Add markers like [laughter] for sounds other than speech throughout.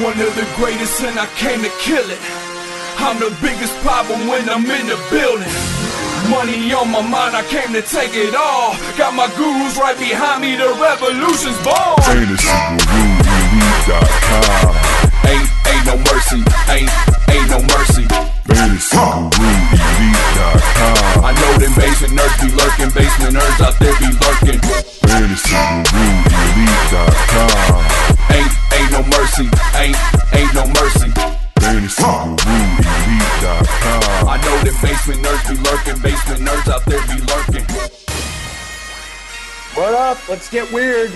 One of the greatest, and I came to kill it. I'm the biggest problem when I'm in the building. Money on my mind, I came to take it all. Got my gurus right behind me, the revolution's born. Ain't, ain't no mercy, ain't, ain't no mercy. FantasyGuruElite.com. I know them basement nerds be lurking, basement nerds out there be lurking. FantasyGuruElite.com. Ain't, ain't no mercy, ain't, ain't no mercy. FantasyGuruElite.com. I know them basement nerds be lurking, basement nerds out there be lurking. What up? Let's get weird.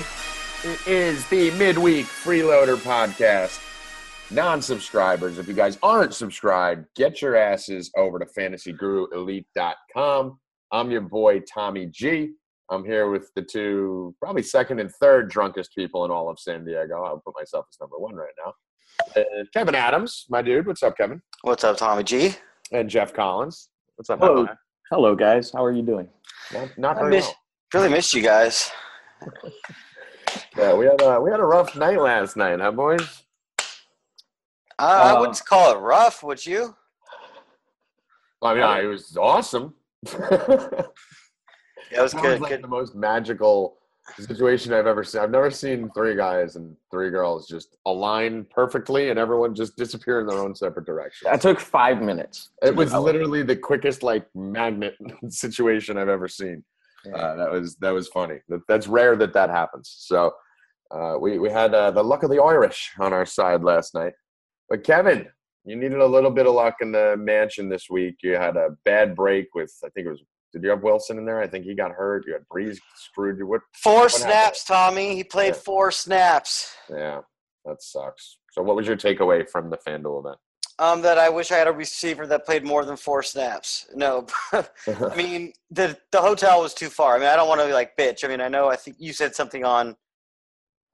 It is the midweek freeloader podcast. Non subscribers, if you guys aren't subscribed, get your asses over to fantasyguruelite.com. I'm your boy, Tommy G. I'm here with the two, probably second and third drunkest people in all of San Diego. I'll put myself as number one right now. Uh, Kevin Adams, my dude. What's up, Kevin? What's up, Tommy G? And Jeff Collins. What's up, Hello. guy? Hello, guys. How are you doing? Not, not I very miss, well. really missed you guys. [laughs] Yeah, we had a we had a rough night last night, huh, boys? Uh, I Uh, wouldn't call it rough, would you? I mean, I, it was awesome. that [laughs] Yeah, it was was good. like good. the most magical situation I've ever seen. I've never seen three guys and three girls just align perfectly and everyone just disappear in their own separate directions. That took five minutes. it was develop. literally the quickest like magnet [laughs] situation I've ever seen. Uh, that was that was funny. That, that's rare that that happens. So uh, we we had uh, the luck of the Irish on our side last night. But Kevin, you needed a little bit of luck in the mansion this week. You had a bad break with I think it was. Did you have Wilson in there? I think he got hurt. You had Brees screwed you. What? Four happened? snaps, Tommy. He played Yeah. four snaps. Yeah, that sucks. So what was your takeaway from the FanDuel event? Um, that I wish I had a receiver that played more than four snaps. No, [laughs] I [laughs] mean the the hotel was too far. I mean, I don't want to be like bitch. I mean, I know. I think you said something on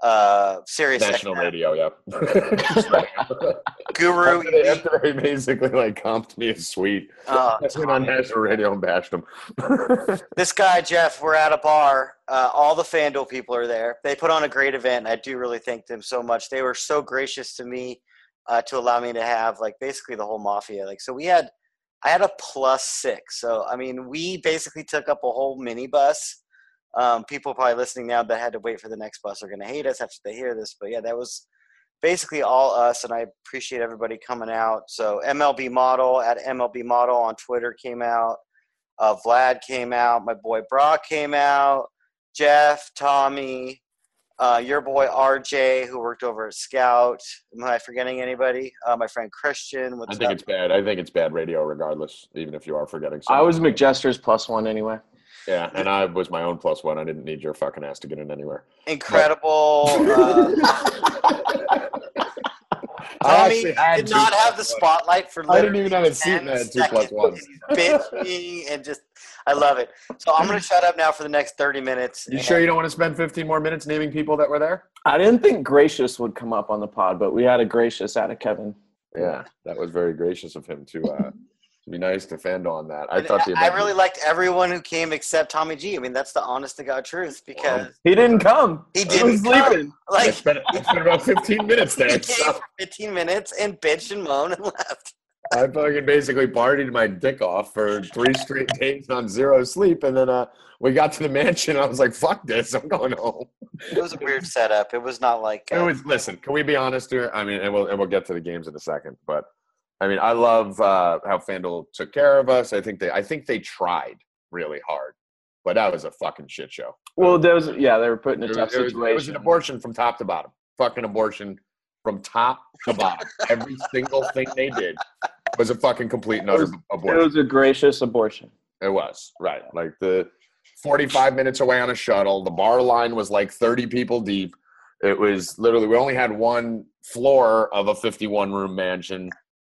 uh Sirius National XM. radio, yeah. [laughs] Guru. after, they, after they basically like comped me a suite. Uh, [laughs] I went on national radio and bashed them. [laughs] this guy Jeff, we're at a bar. Uh, all the FanDuel people are there. They put on a great event. I do really thank them so much. They were so gracious to me uh, to allow me to have like basically the whole mafia. Like so, we had I had a plus six. So I mean, we basically took up a whole minibus. Um, people probably listening now that had to wait for the next bus are going to hate us after they hear this. But yeah, that was basically all us, and I appreciate everybody coming out. So MLB Model at MLB Model on Twitter came out. Uh, Vlad came out. My boy Brock came out. Jeff, Tommy, uh, your boy RJ, who worked over at Scout. Am I forgetting anybody? Uh, my friend Christian. What's I think up? it's bad. I think it's bad radio, regardless, even if you are forgetting. So I was something. McJester's plus one anyway. Yeah, and I was my own plus one. I didn't need your fucking ass to get in anywhere. incredible. Uh, [laughs] I Tommy actually did not have the spotlight for. I didn't even have a seat 10 and I had two plus seconds. ones. [laughs] Bitching and just, I love it. So I'm gonna shut up now for the next 30 minutes. You sure you don't want to spend 15 more minutes naming people that were there? I didn't think Gracious would come up on the pod, but we had a Gracious out of Kevin. Yeah, that was very gracious of him to uh, to be nice to fend on that. I And thought the I event really liked everyone who came except Tommy G. I mean, that's the honest to God truth because He didn't come. he He didn't was come. sleeping. I [laughs] Like spent, I spent about 15 minutes [laughs] he there. came so for 15 minutes and bitched and moaned and [laughs] left. I fucking basically partied my dick off for three straight days on zero sleep, and then uh, we got to the mansion. And I was like, "Fuck this! I'm going home." It was a weird setup. It was not like It uh, was. Listen, can we be honest here? I mean, and we'll and we'll get to the games in a second, but I mean, I love uh, how FanDuel took care of us. I think they, I think they tried really hard, but that was a fucking shit show. Well, there was yeah, they were put in a It was, tough was- situation. it was an abortion from top to bottom. Fucking abortion from top to bottom. Every single thing they did was a fucking complete and utter It abortion. It was a gracious abortion. It was right. Like the 45 minutes away on a shuttle. The bar line was like 30 people deep. It was literally we only had one floor of a 51 room mansion.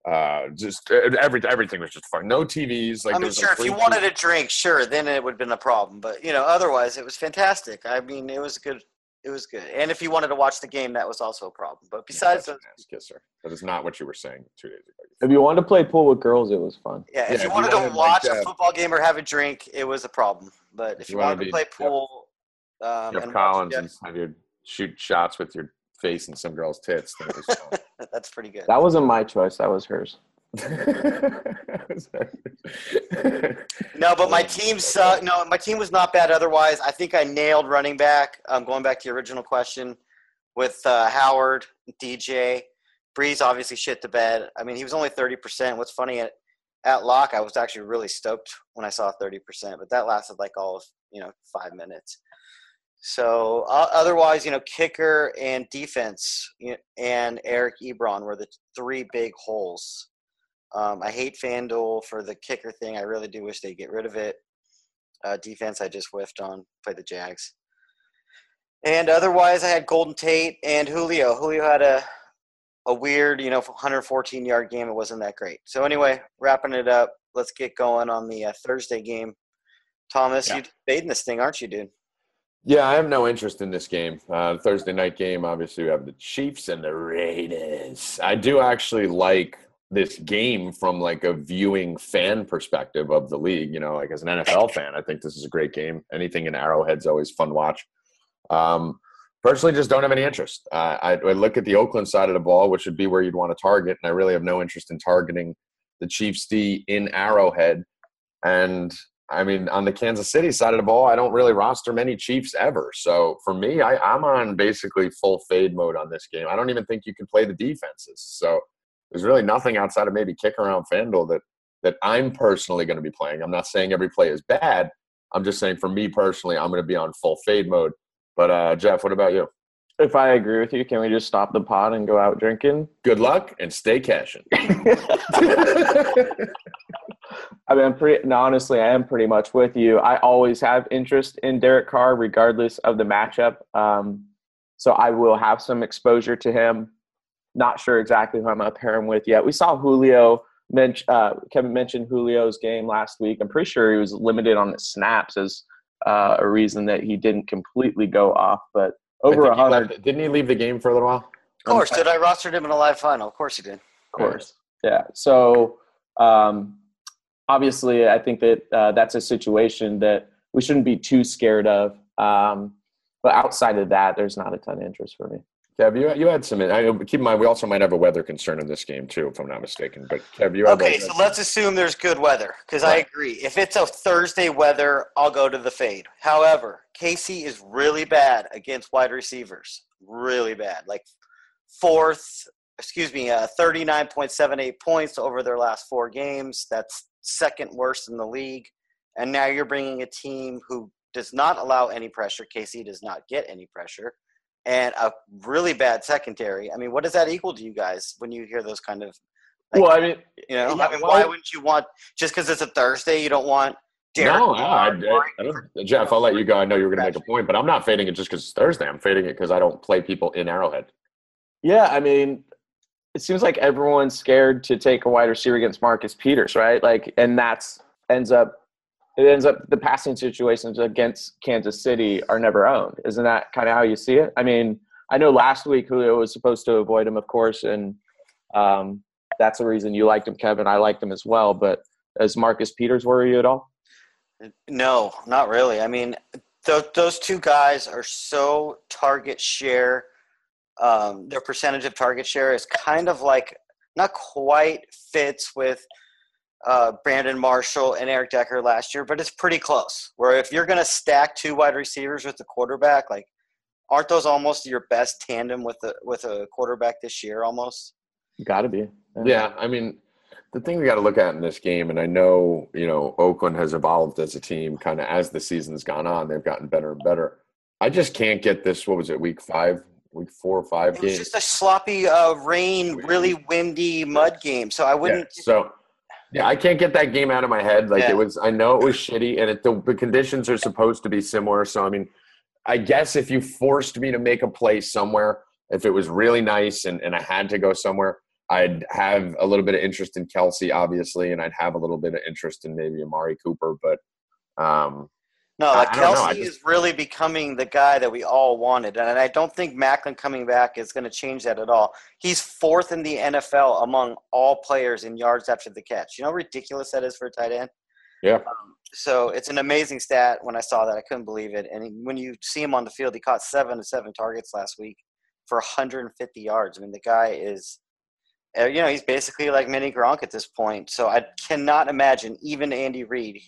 Uh, just uh, every everything was just fun. No TVs. Like I mean, sure, if you three wanted TV a drink, sure, then it would have been a problem. But you know, otherwise, it was fantastic. I mean, it was good. It was good. And if you wanted to watch the game, that was also a problem. But besides, That's an ass kisser. That is not what you were saying two days ago. If you wanted to play pool with girls, it was fun. yeah, Yeah, if if you you wanted wanted, to watch uh, a football game or have a drink, it was a problem. But if you you wanna wanted to be- play yep. pool, um, Jeff and watch- Collins yeah, and have you shoot shots with your face and some girl's tits. That was. [laughs] That's pretty good. That wasn't my choice. That was hers. [laughs] No, but my team sucked. No, my team was not bad. Otherwise, I think I nailed running back. Um, going back to your original question with uh, Howard, DJ, Brees obviously shit the bed. I mean, he was only thirty percent. What's funny at at lock, I was actually really stoked when I saw thirty percent, but that lasted like all of you know five minutes. So uh, otherwise, you know, kicker and defense you know, and Eric Ebron were the three big holes. Um, I hate FanDuel for the kicker thing. I really do wish they'd get rid of it. Uh, defense, I just whiffed on. Play the Jags. And otherwise, I had Golden Tate and Julio. Julio had a a weird, you know, 114 yard game. It wasn't that great. So anyway, wrapping it up. Let's get going on the uh, Thursday game. Thomas, Yeah. you debating this thing, aren't you, dude? Yeah, I have no interest in this game. Uh, Thursday night game, obviously, we have the Chiefs and the Raiders. I do actually like this game from like a viewing fan perspective of the league. You know, like as an NFL fan, I think this is a great game. Anything in Arrowhead's always fun watch. Um, personally, just don't have any interest. Uh, I, I look at the Oakland side of the ball, which would be where you'd want to target, and I really have no interest in targeting the Chiefs D in Arrowhead. And I mean, on the Kansas City side of the ball, I don't really roster many Chiefs ever. So for me, I, I'm on basically full fade mode on this game. I don't even think you can play the defenses. So there's really nothing outside of maybe kick around FanDuel that that I'm personally going to be playing. I'm not saying every play is bad. I'm just saying for me personally, I'm going to be on full fade mode. But uh, Jeff, what about you? If I agree with you, can we just stop the pod and go out drinking? Good luck and stay cashing. [laughs] [laughs] I mean, I'm pretty. No, honestly, I am pretty much with you. I always have interest in Derek Carr, regardless of the matchup. Um, so I will have some exposure to him. Not sure exactly who I'm gonna pair him with yet. We saw Julio. Mench, uh, Kevin mentioned Julio's game last week. I'm pretty sure he was limited on the snaps as uh, a reason that he didn't completely go off. But I over a he hundred, left- didn't he leave the game for a little while? Of course, did I rostered him in a live final? Of course he did. Of course. Yeah. So um, obviously, I think that uh, that's a situation that we shouldn't be too scared of. Um, but outside of that, there's not a ton of interest for me. Kev, you you had some. I, keep in mind, we also might have a weather concern in this game too, if I'm not mistaken. But Kev, you have Okay, a, so let's assume there's good weather because I agree. If it's a Thursday weather, I'll go to the fade. However, KC is really bad against wide receivers. Really bad. Like fourth, excuse me, uh, 39.78 points over their last four games. That's second worst in the league. And now you're bringing a team who does not allow any pressure. KC does not get any pressure. And a really bad secondary. I mean, what does that equal to you guys when you hear those kind of Like- well, I mean, you know, Yeah, I mean, well- why wouldn't you want just because it's a Thursday? You don't want Derek. no, no, I, I, I don't, Jeff, I'll let you go. I know you were going to make a point, but I'm not fading it just because it's Thursday. I'm fading it because I don't play people in Arrowhead. yeah, I mean, it seems like everyone's scared to take a wide receiver against Marcus Peters, right? Like, and that's ends up it ends up the passing situations against Kansas City are never owned. Isn't that kind of how you see it? I mean, I know last week Julio was supposed to avoid him, of course, and um, that's the reason you liked him, Kevin. I liked him as well. But does Marcus Peters worry you at all? No, not really. I mean, th- those two guys are so target share. Um, their percentage of target share is kind of like not quite fits with uh, Brandon Marshall and Eric Decker last year, but it's pretty close. Where if you're going to stack two wide receivers with the quarterback, like aren't those almost your best tandem with a with a quarterback this year almost? Got to be. Yeah, I mean, the thing we got to look at in this game, and I know you know Oakland has evolved as a team, kind of as the season's gone on, they've gotten better and better. I just can't get this. What was it? Week five, week four or five It was game. just a sloppy uh, rain, really windy mud game. So I wouldn't. So, yeah, I can't get that game out of my head. Like Yeah. it was, I know it was shitty, and it, the, the conditions are supposed to be similar. So, I mean, I guess if you forced me to make a play somewhere, if it was really nice and, and I had to go somewhere, I'd have a little bit of interest in Kelce, obviously, and I'd have a little bit of interest in maybe Amari Cooper. But um, No, like I Kelce I just- is really becoming the guy that we all wanted, and I don't think Maclin coming back is going to change that at all. He's fourth in the NFL among all players in yards after the catch. You know how ridiculous that is for a tight end. yeah, So it's an amazing stat. When I saw that, I couldn't believe it. And he- when you see him on the field, he caught seven to seven targets last week, for 150 yards. I mean, the guy is, uh, you know, he's basically like mini Gronk at this point. So I cannot imagine even Andy Reid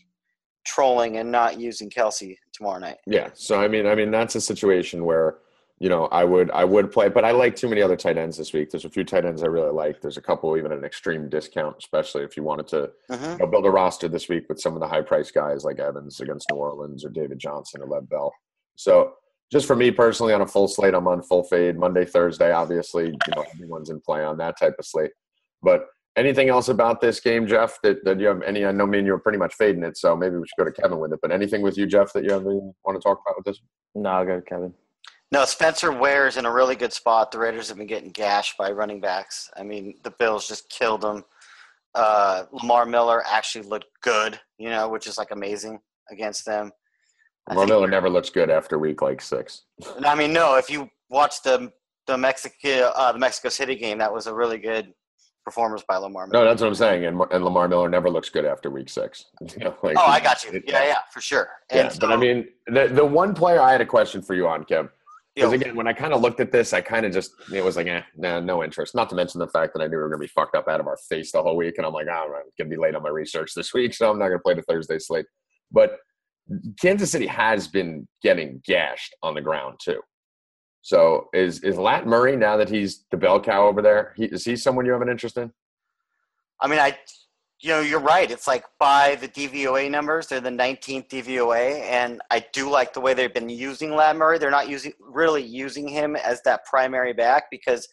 trolling and not using Kelce tomorrow night. Yeah. So I mean, I mean that's a situation where you know I would I would play, but I like too many other tight ends this week. There's a few tight ends I really like. There's a couple even at an extreme discount, especially if you wanted to Mhm. you know, build a roster this week with some of the high price guys like Evans against New Orleans or David Johnson or Lev Bell. So just for me personally, on a full slate, I'm on full fade Monday, Thursday. Obviously, you know everyone's in play on that type of slate. But anything else about this game, Jeff? That, that you have any? I know me and you are pretty much fading it, so maybe we should go to Kevin with it. But anything with you, Jeff, that you have want to talk about with this? No, I'll go Kevin. No, Spencer Ware is in a really good spot. The Raiders have been getting gashed by running backs. I mean, the Bills just killed them. Uh, Lamar Miller actually looked good, you know, which is like amazing against them. I Lamar Miller never looks good after week like six. I mean, no, if you watch the the Mexico uh, the Mexico City game, that was a really good performance by Lamar Miller. No, that's what I'm saying. And, and Lamar Miller never looks good after week six. You [laughs] know, like- oh, I got you. it- Yeah, yeah, for sure. Yeah, And but I mean, the the one player I had a question for you on, Kev, because again, when I kind of looked at this, I kind of just it was like, eh, nah, no interest. Not to mention the fact that I knew we were going to be fucked up out of our face the whole week, and I'm like, oh, I'm going to be late on my research this week, so I'm not going to play the Thursday slate. But Kansas City has been getting gashed on the ground too. So is is Lat Murray now that he's the bell cow over there? He, is he someone you have an interest in? I mean, I, you know, you're right. It's like by the DVOA numbers, they're the 19th DVOA, and I do like the way they've been using Lat Murray. They're not using really using him as that primary back because,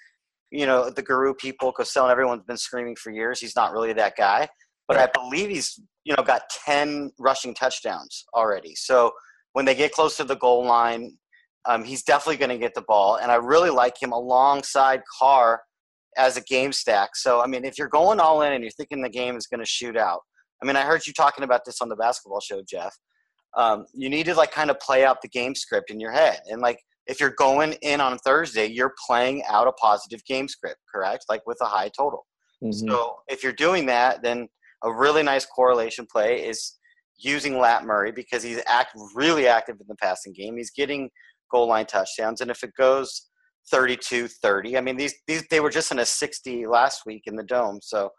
you know, the Guru people, Cosell, and everyone's been screaming for years. He's not really that guy, but I believe he's you know got 10 rushing touchdowns already. So when they get close to the goal line. Um, he's definitely going to get the ball, and I really like him alongside Carr as a game stack. So, I mean, if you're going all in and you're thinking the game is going to shoot out, I mean, I heard you talking about this on the basketball show, Jeff. Um, you need to like kind of play out the game script in your head. And like, if you're going in on Thursday, you're playing out a positive game script, correct? Like with a high total. Mhm. So if you're doing that, then a really nice correlation play is using Lat Murray because he's act really active in the passing game. He's getting goal line touchdowns, and if it goes 32-30, I mean these these they were just in a 60 last week in the dome, so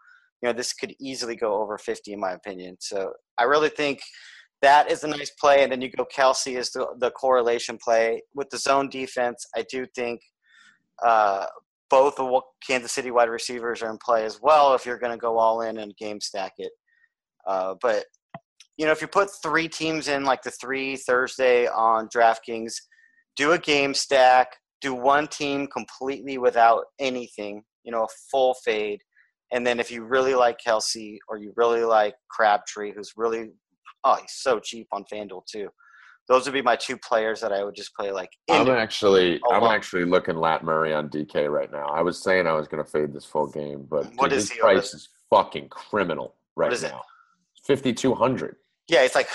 you know this could easily go over 50 in my opinion. So I really think that is a nice play, and then you go Kelce is the, the correlation play with the zone defense. I do think uh, both the Kansas City wide receivers are in play as well if you're going to go all in and game stack it. Uh, but you know, if you put three teams in like the three Thursday on DraftKings, do a game stack, do one team completely without anything, you know, a full fade. And then if you really like Kelce or you really like Crabtree, who's really, oh, he's so cheap on FanDuel too. Those would be my two players that I would just play like. I'm actually I'm actually looking Lat Murray on DK right now. I was saying I was going to fade this full game, but What dude, is his he price is fucking criminal right is now. Fifty two hundred. yeah, it's like,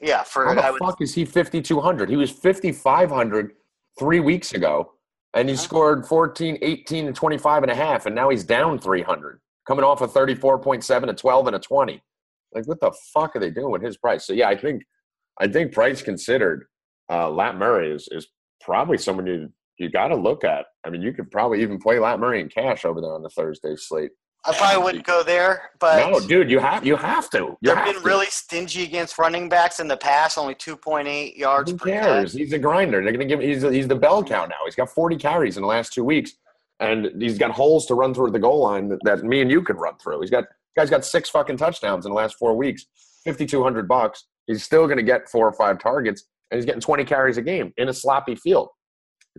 yeah, for How the I would, fuck is he fifty two hundred? He was fifty five hundred three weeks ago, and he scored 14, 18, and 25 and a half, and now he's down three hundred, coming off a thirty four point seven, a twelve, and a twenty. Like what the fuck are they doing with his price? So yeah, I think I think price considered, uh, Lat Murray is is probably someone you you got to look at. I mean, you could probably even play Lat Murray in cash over there on the Thursday slate. I probably wouldn't go there, but no, dude, you have you have to. You they've been to. really stingy against running backs in the past. Only two point eight yards Who per cares? He's a grinder. They're going to give. He's he's the bell cow now. He's got 40 carries in the last two weeks, and he's got holes to run through the goal line that, that me and you could run through. He's got guy's got six fucking touchdowns in the last four weeks. 5,200 bucks. He's still going to get four or five targets, and he's getting 20 carries a game in a sloppy field.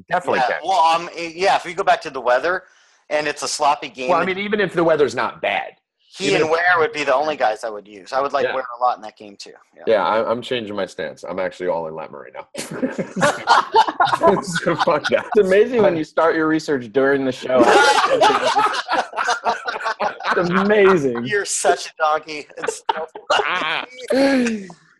Definitely Yeah, can. well, um, yeah. If we go back to the weather, and it's a sloppy game, Well, I mean, even if the weather's not bad. he even and if- Ware would be the only guys I would use. I would like Yeah. Ware a lot in that game too. Yeah. Yeah, I, I'm changing my stance. I'm actually all in Lat Murray now. so fuck that. It's amazing when you start your research during the show. it's amazing. You're such a donkey. It's so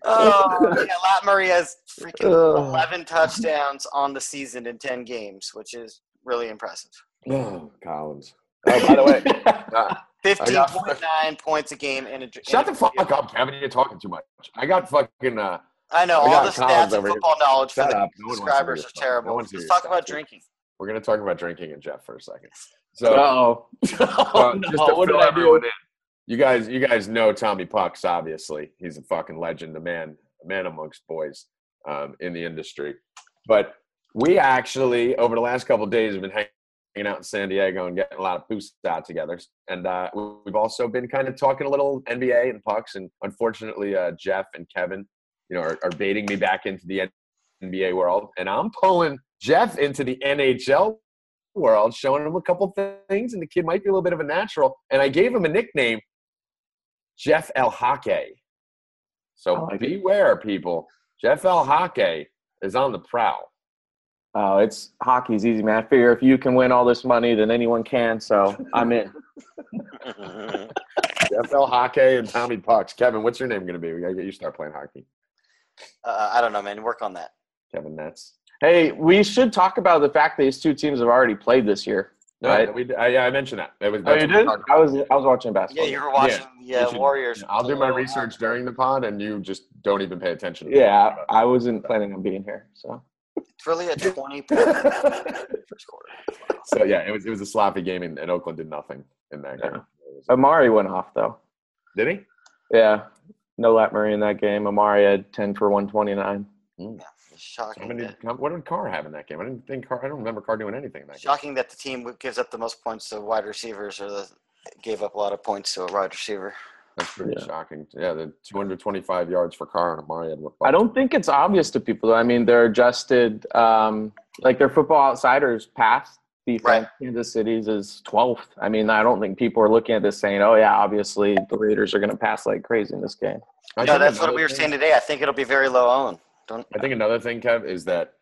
oh, yeah, Lat Murray has freaking Ugh. 11 touchdowns on the season in 10 games, which is really impressive. Oh, Collins. Oh, by the way, [laughs] uh, 15.9 points a game in a. in shut a- the fuck up, Kevin. You're talking too much. I got fucking. Uh, I know I all the Collins stats and over here. football knowledge for Shut the up. No one wants to hear subscribers are stuff. No terrible. Let's talk about stuff. drinking. we're gonna talk about drinking and Jeff for a second. So oh, uh, [laughs] [laughs] oh just no, to what did fill I everyone do? in, you guys, you guys know Tommy Pucks. Obviously, he's a fucking legend, a man, a man amongst boys um, in the industry. But we actually, over the last couple of days, have been hanging out in San Diego and getting a lot of boosts out together. And uh, we've also been kind of talking a little NBA and pucks. And unfortunately, uh, Jeff and Kevin, you know, are, are baiting me back into the NBA world, and I'm pulling Jeff into the NHL world, showing him a couple things, and the kid might be a little bit of a natural. And I gave him a nickname, Jeff El Hake. So like it. beware, people. Jeff El Hake is on the prowl. Oh, it's hockey's easy, man. I figure if you can win all this money, then anyone can. So I'm in. Jeff El Hake and Tommy Pucks. Kevin, what's your name going to be? We got to get you start playing hockey. uh, I don't know, man. Work on that. Kevin Nets. Hey, we should talk about the fact that these two teams have already played this year. No, Right. we, I, yeah, I mentioned that. It was, Oh, you did? I was I was watching basketball. Yeah, you were watching You the uh, should- Warriors. I'll do my research during the pod, and you just don't even pay attention. To Yeah, I wasn't planning on being here. So It's really a 20 point first quarter. [laughs] so yeah, it was it was a sloppy game, and, and Oakland did nothing in that Yeah. game. Amari went off though. Did he? Yeah, no Lat Murray in that game. Amari had ten for one twenty nine. Hmm. It's How shocking. many, that, what did Carr have in that game? I didn't think Carr. I don't remember Carr doing anything in that game. shocking that the team gives up the most points to wide receivers or the gave up a lot of points to a wide receiver. That's pretty Yeah. shocking. Yeah, the 225 yards for Carr and Amari had. I don't think it's obvious to people. I mean, they're adjusted. Um, like their football outsiders past defense. Right. Kansas City's is twelfth. I mean, I don't think people are looking at this saying, "Oh yeah, obviously the Raiders are going to pass like crazy in this game." I No, that's what we were thing- saying today. I think it'll be very low owned. Don't. I think another thing, Kev, is that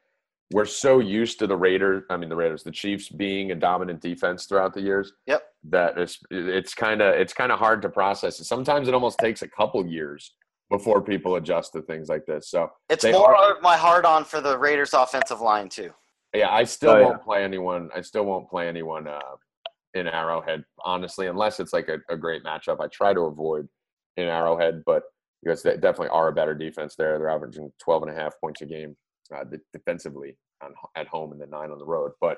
we're so used to the Raiders. I mean, the Raiders, the Chiefs being a dominant defense throughout the years. Yep. That it's it's kind of it's kind of hard to process. Sometimes it almost takes a couple years before people adjust to things like this. So It's more are- of my hard on for the Raiders offensive line too. yeah, I still Oh, yeah. won't play anyone. I still won't play anyone uh, in Arrowhead, honestly, unless it's like a, a great matchup. I try to avoid in Arrowhead, but because they definitely are a better defense there. They're averaging 12 and a half points a game uh, de- defensively on, at home and the nine on the road. But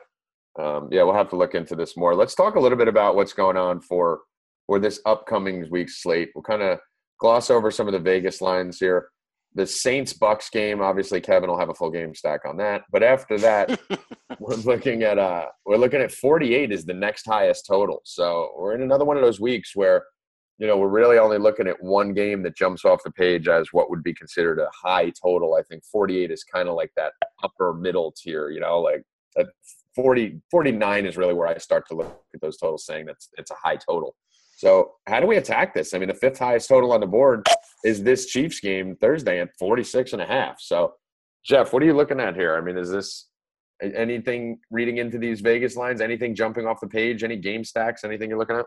um, yeah, we'll have to look into this more. Let's talk a little bit about what's going on for for this upcoming week's slate. We'll kind of gloss over some of the Vegas lines here. The Saints Bucks game, obviously, Kevin will have a full game stack on that. But after that, [laughs] we're looking at uh we're looking at 48 is the next highest total. So we're in another one of those weeks where you know we're really only looking at one game that jumps off the page as what would be considered a high total. I think 48 is kind of like that upper middle tier, you know, like uh, 40 49 is really where I start to look at those totals saying that's it's a high total. So how do we attack this? I mean, the fifth highest total on the board is this Chiefs game Thursday at 46 and a half. So Jeff, what are you looking at here? I mean, is this anything reading into these Vegas lines? Anything jumping off the page? Any game stacks? Anything you're looking at?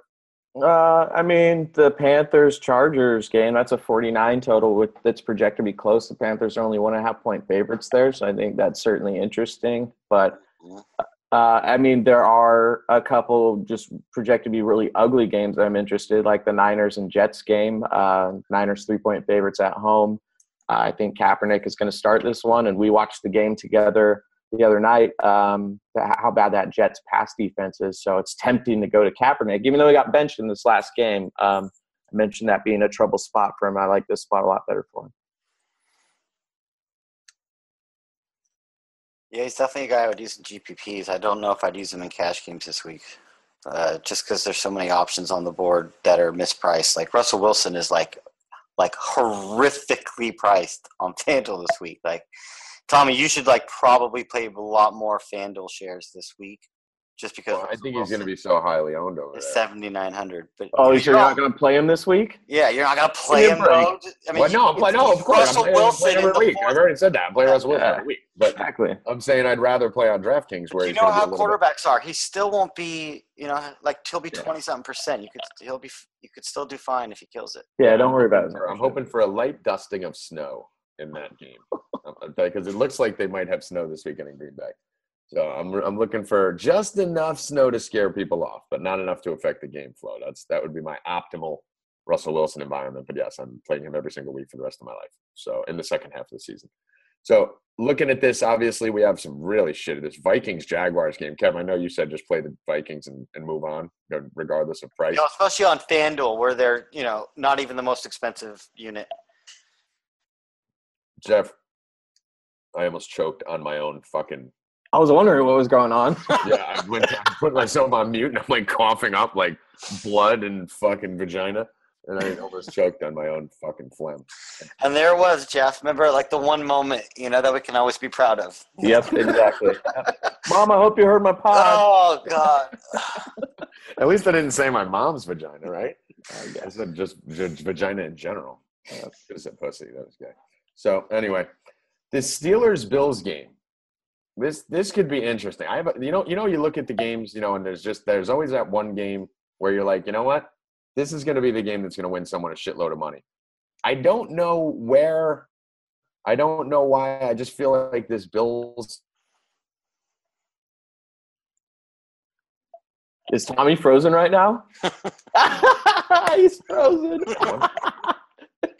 Uh, I mean, the Panthers Chargers game, that's a 49 total with that's projected to be close. The Panthers are only one and a half point favorites there, so I think that's certainly interesting. But uh, I mean, there are a couple just projected to be really ugly games that I'm interested, like the Niners and Jets game. Uh, Niners three point favorites at home. Uh, I think Kaepernick is going to start this one, and we watched the game together the other night. Um, how bad that Jets pass defense is, so it's tempting to go to Kaepernick, even though he got benched in this last game. Um, I mentioned that being a trouble spot for him. I like this spot a lot better for him. Yeah, he's definitely a guy I would use in GPPs. I don't know if I'd use him in cash games this week, uh, just because there's so many options on the board that are mispriced. Like Russell Wilson is like, like horrifically priced on FanDuel this week. Like, Tommy, you should like probably play a lot more FanDuel shares this week, just because I think he's going to be so highly owned over is there. seventy nine hundred. But Oh, you're you're not wrong. going to play him this week? Yeah, you're not gonna play him, bro. I mean, well, no, I'm playing. No, of course, I'm Russell playing, I'm Wilson playing in every week. fourth I've already said that. I'm playing Russell Wilson Yeah. every week, but Exactly. I'm saying I'd rather play on DraftKings where you he's know gonna be how a little bit- quarterbacks are. He still won't be, you know, like he'll be Yeah. twenty something percent. You could, he'll be, you could still do fine if he kills it. Yeah, don't worry about it. I'm hoping for a light dusting of snow in that game because it looks like they might have snow this weekend in Green Bay. So I'm I'm looking for just enough snow to scare people off, but not enough to affect the game flow. That's that would be my optimal Russell Wilson environment. But yes, I'm playing him every single week for the rest of my life. So in the second half of the season. So looking at this, obviously we have some really shit. This Vikings Jaguars game, Kevin. I know you said just play the Vikings and, and move on, you know, regardless of price. You know, especially on FanDuel, where they're you know not even the most expensive unit. Jeff, I almost choked on my own fucking. I was wondering what was going on. Yeah, I [laughs] went. I put myself on mute and I'm like coughing up like blood and fucking vagina, and I almost choked on my own fucking phlegm. And there was Jeff. Remember, like the one moment you know that we can always be proud of. yep, exactly. [laughs] Mom, I hope you heard my pod. Oh God. [laughs] At least I didn't say my mom's vagina, right? I I guess. said just v- vagina in general. I said pussy. That was gay. So anyway, this Steelers Bills game. This this could be interesting. I have a, you know you know you look at the games you know and there's just there's always that one game where you're like you know what this is going to be the game that's going to win someone a shitload of money. I don't know where. I don't know why. I just feel like this Bills. Is Tommy frozen right now? [laughs] [laughs] He's frozen. [laughs]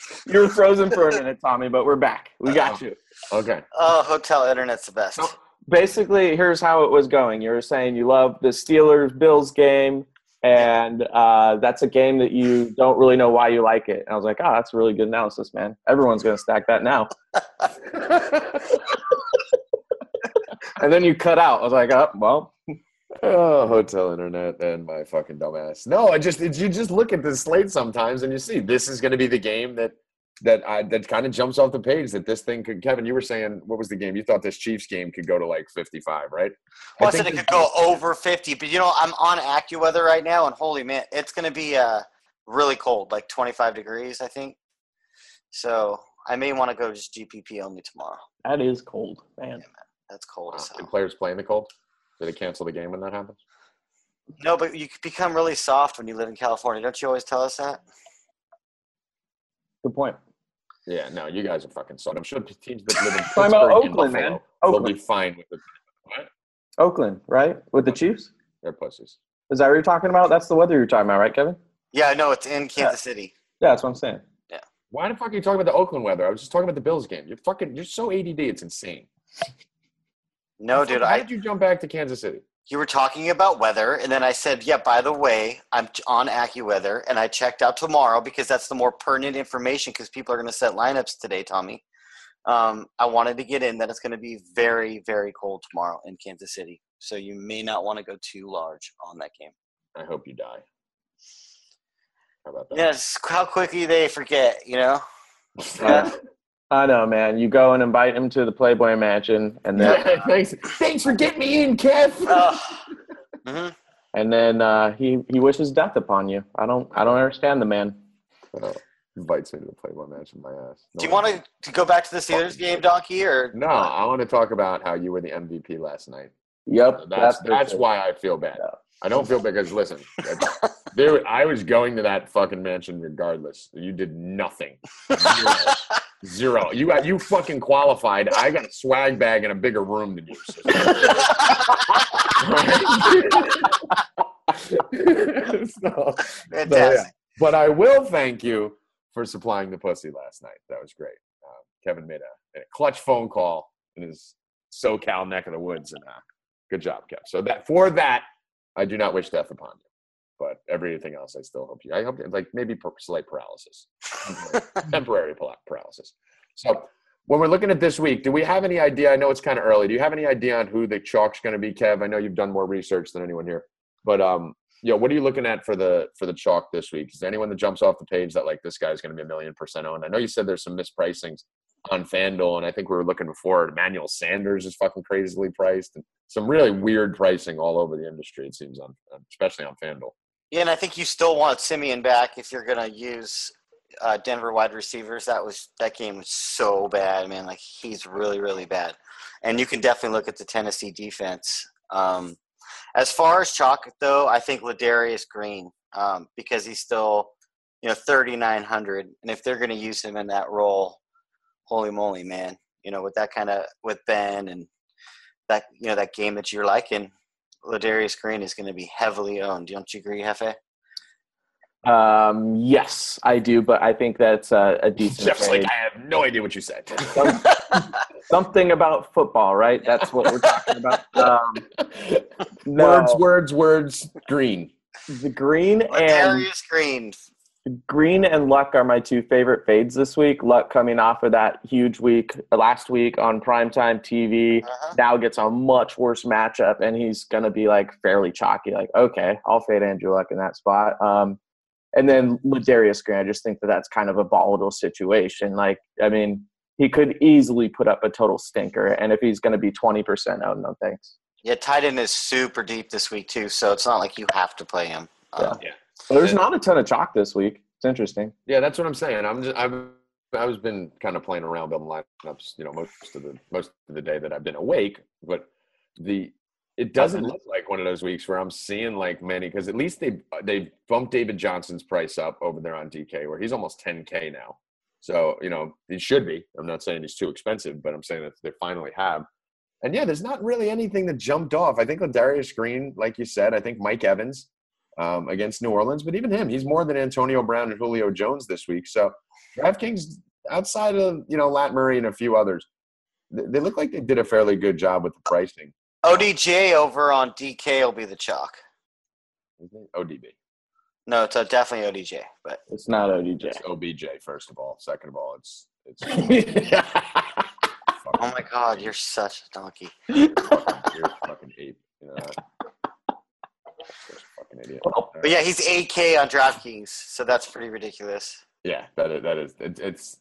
[laughs] You're frozen for a minute, Tommy, but we're back. We got you. Okay. Oh, hotel internet's the best. So- Basically, here's how it was going. You were saying you love the Steelers Bills game, and uh, that's a game that you don't really know why you like it. And I was like, oh, that's a really good analysis, man. Everyone's going to stack that now. [laughs] [laughs] And then you cut out. I was like, oh, well, Oh, hotel internet and my fucking dumbass. No, I just it's, you just look at the slate sometimes and you see this is going to be the game that that I that kind of jumps off the page that this thing could. Kevin, you were saying what was the game? You thought this Chiefs game could go to like fifty-five, right? Well, I think said it could go over 50, but you know, I'm on AccuWeather right now, and holy man, it's going to be uh, really cold, like 25 degrees, I think. So I may want to go just GPP only tomorrow. that is cold, man. That's cold as Wow. hell. Do players play in the cold? Do they cancel the game when that happens? No, but you become really soft when you live in California. Don't you always tell us that? Good point. Yeah, no, you guys are fucking soft. I'm sure the teams that live in Talking [laughs] about Pittsburgh and Oakland, Buffalo man. will Oakland. be fine with it. What? Oakland, right? With the Chiefs? They're pussies. Is that what you're talking about? That's the weather you're talking about, right, Kevin? Yeah, no, it's in Kansas City. Yeah, that's what I'm saying. Yeah. Why the fuck are you talking about the Oakland weather? I was just talking about the Bills game. You're fucking. You're so ADD. It's insane. No, dude, How I did you jump back to Kansas City? you were talking about weather, and then I said, yeah, by the way, I'm on AccuWeather, and I checked out tomorrow because that's the more pertinent information because people are going to set lineups today, Tommy. Um, I wanted to get in that it's going to be very, very cold tomorrow in Kansas City. So you may not want to go too large on that game. I hope you die. How about that? Yes, how quickly they forget, you know? [laughs] Yeah. I know, man. You go and invite him to the Playboy Mansion, and then [laughs] thanks, thanks for getting me in, Kev. Uh, [laughs] mhm. and then uh, he he wishes death upon you. I don't I don't understand the man. Oh, invites me to the Playboy Mansion, my ass. No Do you want to go back to the Steelers game, Donkey, or No, I want to talk about how you were the MVP last night. Yep, That's that's perfect. why I feel bad. Yeah. I don't feel bad because listen, that- [laughs] there I was going to that fucking mansion regardless. You did nothing. Zero. You got you fucking qualified. I got a swag bag in a bigger room than you. [laughs] So- Fantastic. but I will thank you for supplying the pussy last night. That was great. Uh, Kevin made a, a clutch phone call in his SoCal neck of the woods, and uh, good job, Kev. So that for that, I do not wish death upon you. But everything else, I still hope you. I hope like maybe slight paralysis, temporary [laughs] paralysis. So when we're looking at this week, do we have any idea? I know it's kind of early. Do you have any idea on who the chalk's going to be, Kev? I know you've done more research than anyone here, but um, yeah, what are you looking at for the for the chalk this week? Is there anyone that jumps off the page that like this guy's going to be a million percent owned? I know you said there's some mispricings on FanDuel, and I think we were looking before. Emmanuel Sanders is fucking crazily priced, and some really weird pricing all over the industry. It seems on, especially on FanDuel. Yeah, and I think you still want Siemian back if you're gonna use uh, Denver wide receivers. That was that game was so bad, man. Like he's really, really bad. And you can definitely look at the Tennessee defense. Um, as far as chalk, though, I think Ladarius Green um, because he's still, you know, 3,900, and if they're gonna use him in that role, holy moly, man! You know, with that kind of with Ben and that you know that game that you're liking. Ladarius Green is going to be heavily owned. Don't you agree, Hefe? Um, yes, I do, but I think that's a, a decent Jeff's trade. like, I have no idea what you said. [laughs] Something about football, right? That's what we're talking about. Um, [laughs] no, Words, words, words. Green. the green and Darius Green. Green and Luck are my two favorite fades this week. Luck coming off of that huge week uh, last week on primetime TV. Uh-huh. Now gets a much worse matchup, and he's going to be like fairly chalky. Like, okay, I'll fade Andrew Luck in that spot. Um, and then Ladarius Green, I just think that that's kind of a volatile situation. Like, I mean, he could easily put up a total stinker, and if he's going to be twenty percent, oh no, thanks. Yeah, tight end is super deep this week too, so it's not like you have to play him. Um, There's not a ton of chalk this week. It's interesting. Yeah, that's what I'm saying. I'm just I've I was been kind of playing around building lineups, you know, most of the most of the day that I've been awake. But the it doesn't look like one of those weeks where I'm seeing like many because at least they they bumped David Johnson's price up over there on DK where he's almost 10k now. So you know he should be. I'm not saying he's too expensive, but I'm saying that they finally have. And yeah, there's not really anything that jumped off. I think with Darius Green, like you said, I think Mike Evans um, against New Orleans, but even him, he's more than Antonio Brown and Julio Jones this week. So DraftKings, outside of you know Lat Murray and a few others, they, they look like they did a fairly good job with the pricing. ODJ over on DK will be the chalk. Isn't? ODB, No, it's uh, definitely ODJ, but It's not ODJ. it's OBJ. First of all, second of all, it's it's. [laughs] oh my god, you're such a donkey. You're a fucking ape. You know that? Just [laughs] a fucking idiot. But yeah, he's 8K on DraftKings, so that's pretty ridiculous. Yeah, that is that is it, it's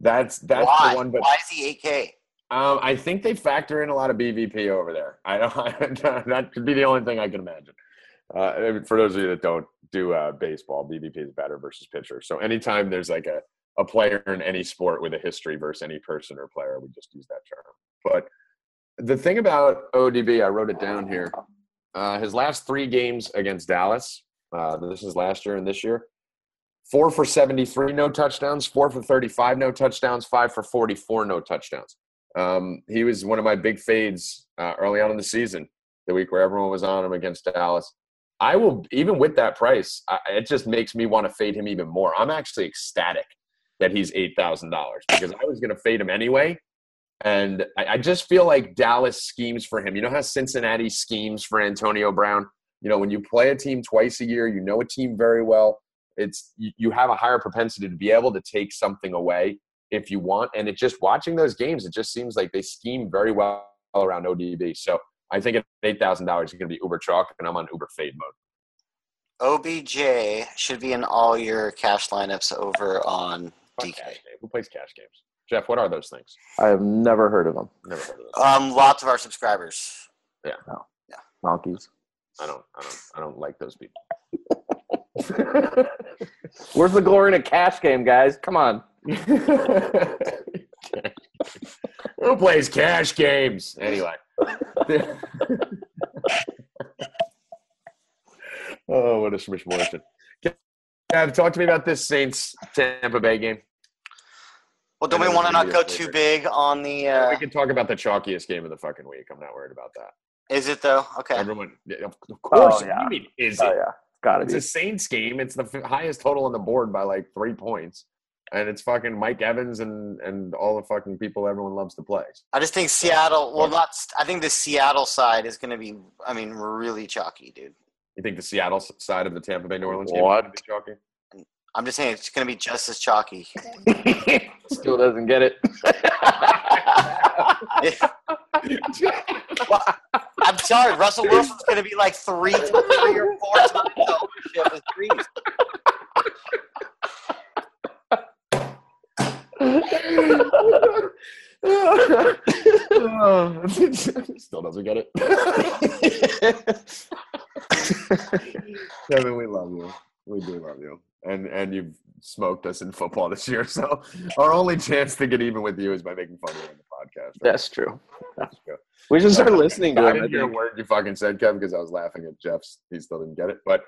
that's that's Why? the one. But Why is he 8K? um, I think they factor in a lot of BVP over there. [laughs] I don't. that could be the only thing I can imagine. Uh, for those of you that don't do uh, baseball, BVP is batter versus pitcher. So anytime there's like a a player in any sport with a history versus any person or player, we just use that term. But the thing about ODB, I wrote it down here. Uh, his last three games against Dallas, uh, this is last year and this year, four for 73, no touchdowns, four for 35, no touchdowns, five for 44, no touchdowns. Um, he was one of my big fades uh, early on in the season, the week where everyone was on him against Dallas. I will, even with that price, I, it just makes me want to fade him even more. I'm actually ecstatic that he's $8,000 because I was going to fade him anyway. And I, I just feel like Dallas schemes for him. You know how Cincinnati schemes for Antonio Brown? You know, when you play a team twice a year, you know a team very well. It's you, you have a higher propensity to be able to take something away if you want. And it just watching those games, it just seems like they scheme very well around ODB. So I think at eight thousand dollars, it's going to be Uber chalk, and I'm on Uber fade mode. OBJ should be in all your cash lineups over on DK. Who plays cash games? Jeff, what are those things? I have never heard of them. Never heard of those. Um, lots of our subscribers. Yeah. No. Yeah. Monkeys. I don't. I don't. I don't like those people. [laughs] Where's the glory in a cash game, guys? Come on. [laughs] Who plays cash games? Anyway. [laughs] oh, what a smishmortion. Gav, talk to me about this Saints Tampa Bay game. Well, don't we want to not go video too later. big on the? Uh, we can talk about the chalkiest game of the fucking week. I'm not worried about that. is it though? Okay. Everyone, of of course. Oh, yeah. What do you mean, is Oh it? yeah, gotta It's be. a Saints game. It's the f- highest total on the board by like three points. And it's fucking Mike Evans and, and all the fucking people everyone loves to play. I just think Seattle. Well, not. I think the Seattle side is going to be. I mean, really chalky, dude. You think the Seattle side of the Tampa Bay New Orleans game What? is gonna be chalky? I'm just saying it's going to be just as chalky. [laughs] Still doesn't get it. [laughs] I'm sorry, Russell Wilson's going to be like three, three or four times the ownership as Brees. Still doesn't get it. [laughs] Kevin, we love you. We do love you. And and you've smoked us in football this year. [laughs] So our only chance to get even with you is by making fun of you on the podcast. right? That's true. That's true. We should start [laughs] listening to I him. I didn't hear a word you fucking said, Kevin, because I was laughing at Jeff's. He still didn't get it. But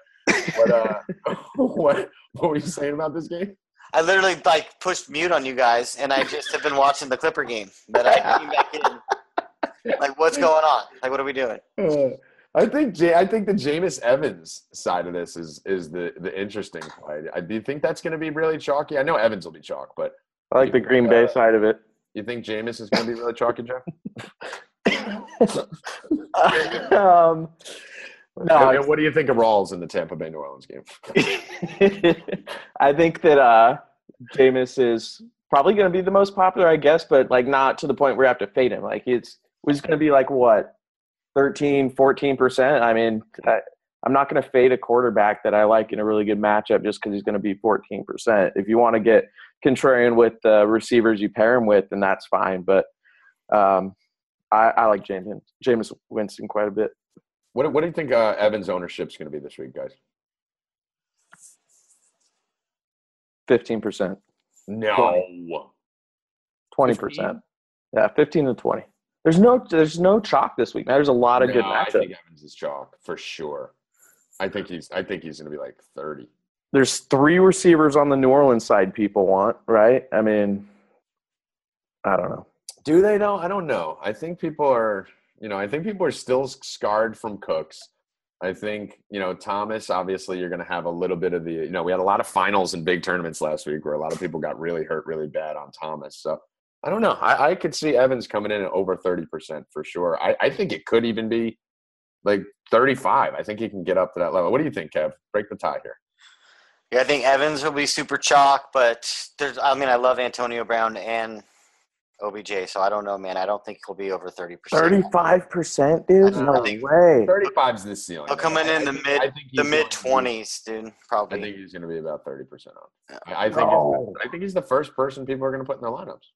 what uh [laughs] what what were you saying about this game? I literally like pushed mute on you guys, and I just have been watching the Clipper game. But I came back in. Like, what's going on? Like, what are we doing? Uh, I think Ja- I think the Jameis Evans side of this is is the the interesting play. I do you think that's going to be really chalky. I know Evans will be chalk, but I like the Green Bay side of it. You think Jameis is going to be really chalky, Jeff? [laughs] um, no, And what do you think of Rawls in the Tampa Bay New Orleans game? [laughs] I think that uh, Jameis is probably going to be the most popular, I guess, but like not to the point where you have to fade him. Like it's was going to be like what 13, 14 percent. I mean, I, I'm not going to fade a quarterback that I like in a really good matchup just because he's going to be 14 percent. If you want to get contrarian with the receivers you pair him with, then that's fine. But um, I, I like James, Jameis Winston quite a bit. What, what do you think uh, Evans' ownership is going to be this week, guys? Fifteen percent, No. twenty percent. Yeah, fifteen to twenty. There's no there's no chalk this week. There's a lot of good No, I think Evans is chalk for sure. I think he's. I think he's going to be like thirty. There's three receivers on the New Orleans side people want, right? I mean, I don't know. Do they know? I don't know. I think people are. You know, I think people are still scarred from Cooks. I think you know Thomas. Obviously, you're going to have a little bit of the. You know, we had a lot of finals and big tournaments last week where a lot of people got really hurt, really bad on Thomas. So I don't know. I, I could see Evans coming in at over thirty percent for sure. I, I think it could even be like thirty-five. I think he can get up to that level. What do you think, Kev? Break the tie here. Yeah, I think Evans will be super chalk, but there's. I mean, I love Antonio Brown and OBJ, so I don't know, man. I don't think he'll be over thirty percent. Thirty-five percent, dude. I No think- way. 35 is the ceiling. He'll come in in the mid, I think he's the going mid to be- twenties, dude. Probably. I think he's going to be about 30% on. Yeah. I I think No. I think he's the first person people are going to put in their lineups.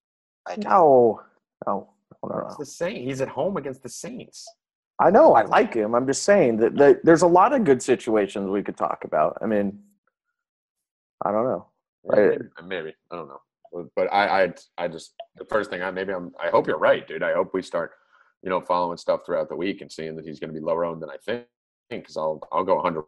I do. No, no, no, no, It's the Saints. He's at home against the Saints. I know I like him. I'm just saying that, that there's a lot of good situations we could talk about. I mean, I don't know. Right. Maybe, maybe. I don't know. But- But I, I, I just the first thing I maybe I'm. I hope you're right, dude. I hope we start, you know, following stuff throughout the week and seeing that he's going to be lower owned than I think. Because I'll I'll go 100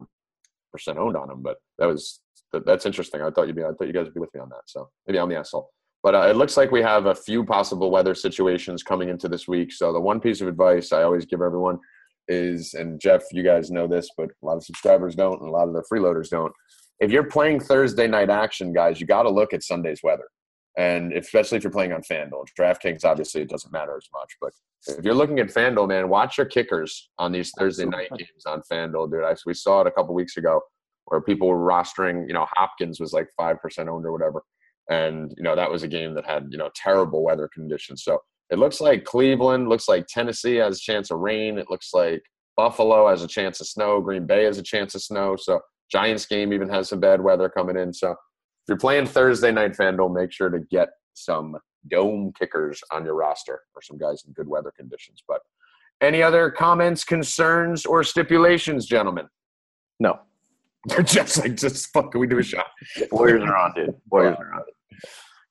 percent owned on him. But that was that, that's interesting. I thought you'd be. I thought you guys would be with me on that. So maybe I'm the asshole. But uh, it looks like we have a few possible weather situations coming into this week. So the one piece of advice I always give everyone is, and Jeff, you guys know this, but a lot of subscribers don't, and a lot of the freeloaders don't. If you're playing Thursday night action, guys, you got to look at Sunday's weather, and especially if you're playing on FanDuel. DraftKings, obviously, it doesn't matter as much, but if you're looking at FanDuel, man, watch your kickers on these Thursday night games on FanDuel, dude. I, we saw it a couple weeks ago where people were rostering, you know, Hopkins was like five percent owned or whatever and you know that was a game that had you know terrible weather conditions. So it looks like cleveland looks like tennessee has a chance of rain. It looks like buffalo has a chance of snow. Green bay has a chance of snow. So giants game even has some bad weather coming in. So if you're playing thursday night fanduel make sure to get some dome kickers on your roster or some guys in good weather conditions. But any other comments concerns or stipulations gentlemen? No, [laughs] they're just like just fuck can we do a shot? Warriors are on, dude. Warriors are on.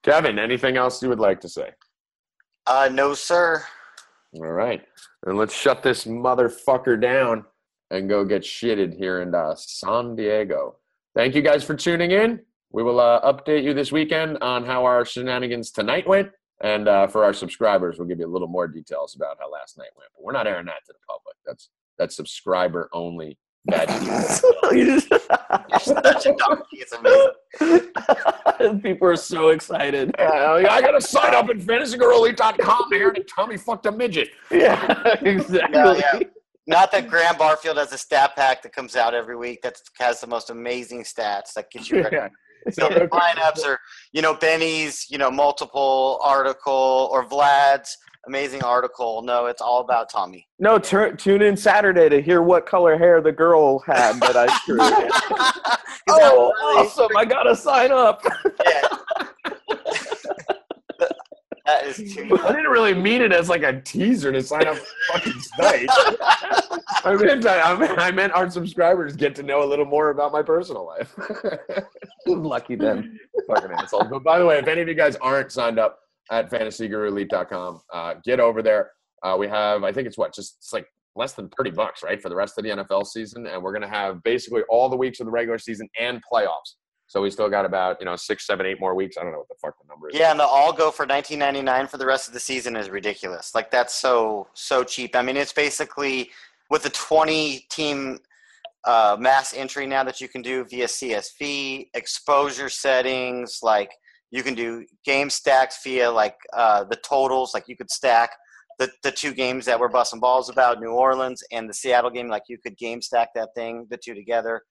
Kevin anything else you would like to say Uh, no, sir. All right. Then let's shut this motherfucker down and go get shitted here in uh, San Diego. Thank you guys for tuning in. We will uh, update you this weekend on how our shenanigans tonight went. And uh, for our subscribers, we'll give you a little more details about how last night went. But we're not airing that to the public. That's that's subscriber only. [laughs] Bad You're [laughs] such a donkey. It's amazing. [laughs] People are so excited. Yeah, oh, I got to sign up at fantasyguruelite.com to hear that Tommy fucked a midget. Yeah, [laughs] exactly. Yeah, yeah. Not that Graham Barfield has a stat pack that comes out every week that has the most amazing stats that gets you ready. Yeah. So the lineups are, you know, Benny's, you know, multiple article or Vlad's amazing article. No, it's all about Tommy. No, tur- tune in Saturday to hear what color hair the girl had that I [laughs] screwed. oh, awesome! I gotta sign up. [laughs] Yeah. that is too. [laughs] I didn't really mean it as like a teaser to sign up for fucking site. I meant I, meant I meant our subscribers get to know a little more about my personal life. Lucky them. fucking assholes. But by the way, if any of you guys aren't signed up at fantasyguruelite.com, uh, get over there. Uh, we have, I think it's what, just it's like less than 30 bucks, right, for the rest of the NFL season. And we're going to have basically all the weeks of the regular season and playoffs. So we still got about, you know, six, seven, eight more weeks. I don't know what the fuck the number is. Yeah, and the all go for 19.99 for the rest of the season is ridiculous. Like that's so so cheap. I mean, it's basically with the 20 team uh, mass entry now that you can do via CSV, exposure settings, like You can do game stacks via like uh, the totals. Like you could stack the, the two games that we're busting balls about, New Orleans and the Seattle game. Like you could game stack that thing, the two together.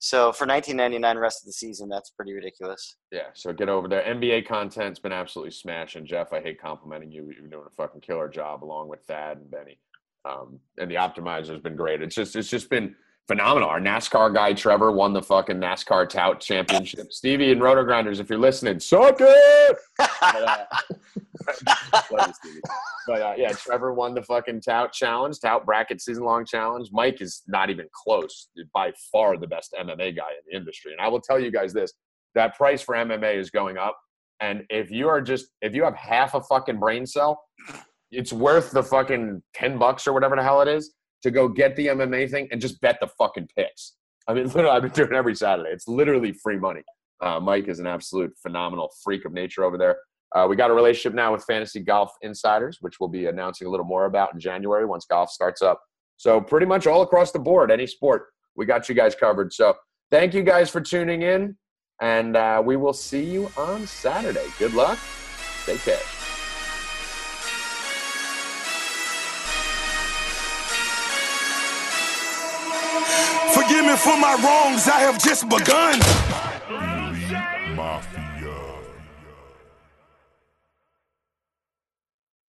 So for 19.99 rest of the season, that's pretty ridiculous. Yeah, so get over there. NBA content's been absolutely smashing. Jeff, I hate complimenting you. You're doing a fucking killer job along with Thad and Benny. Um, and the optimizer's been great. It's just it's just been phenomenal. Our NASCAR guy Trevor won the fucking NASCAR Tout Championship. Stevie and Roto Grinders, if you're listening, suck it. but, uh, [laughs] love you, Stevie. But uh, yeah, Trevor won the fucking Tout Challenge, Tout Bracket Season Long Challenge. Mike is not even close. By far the best MMA guy in the industry. And I will tell you guys this: that price for MMA is going up. And if you are just if you have half a fucking brain cell, it's worth the fucking ten bucks or whatever the hell it is to go get the MMA thing and just bet the fucking picks. I mean, [laughs] literally, I've been doing every Saturday. It's literally free money. Uh, Mike is an absolute phenomenal freak of nature over there. Uh, we got a relationship now with Fantasy Golf Insiders, which we'll be announcing a little more about in January once golf starts up. So, pretty much all across the board, any sport, we got you guys covered. So, thank you guys for tuning in, and uh, we will see you on Saturday. Good luck. Stay cash. For my wrongs, I have just begun.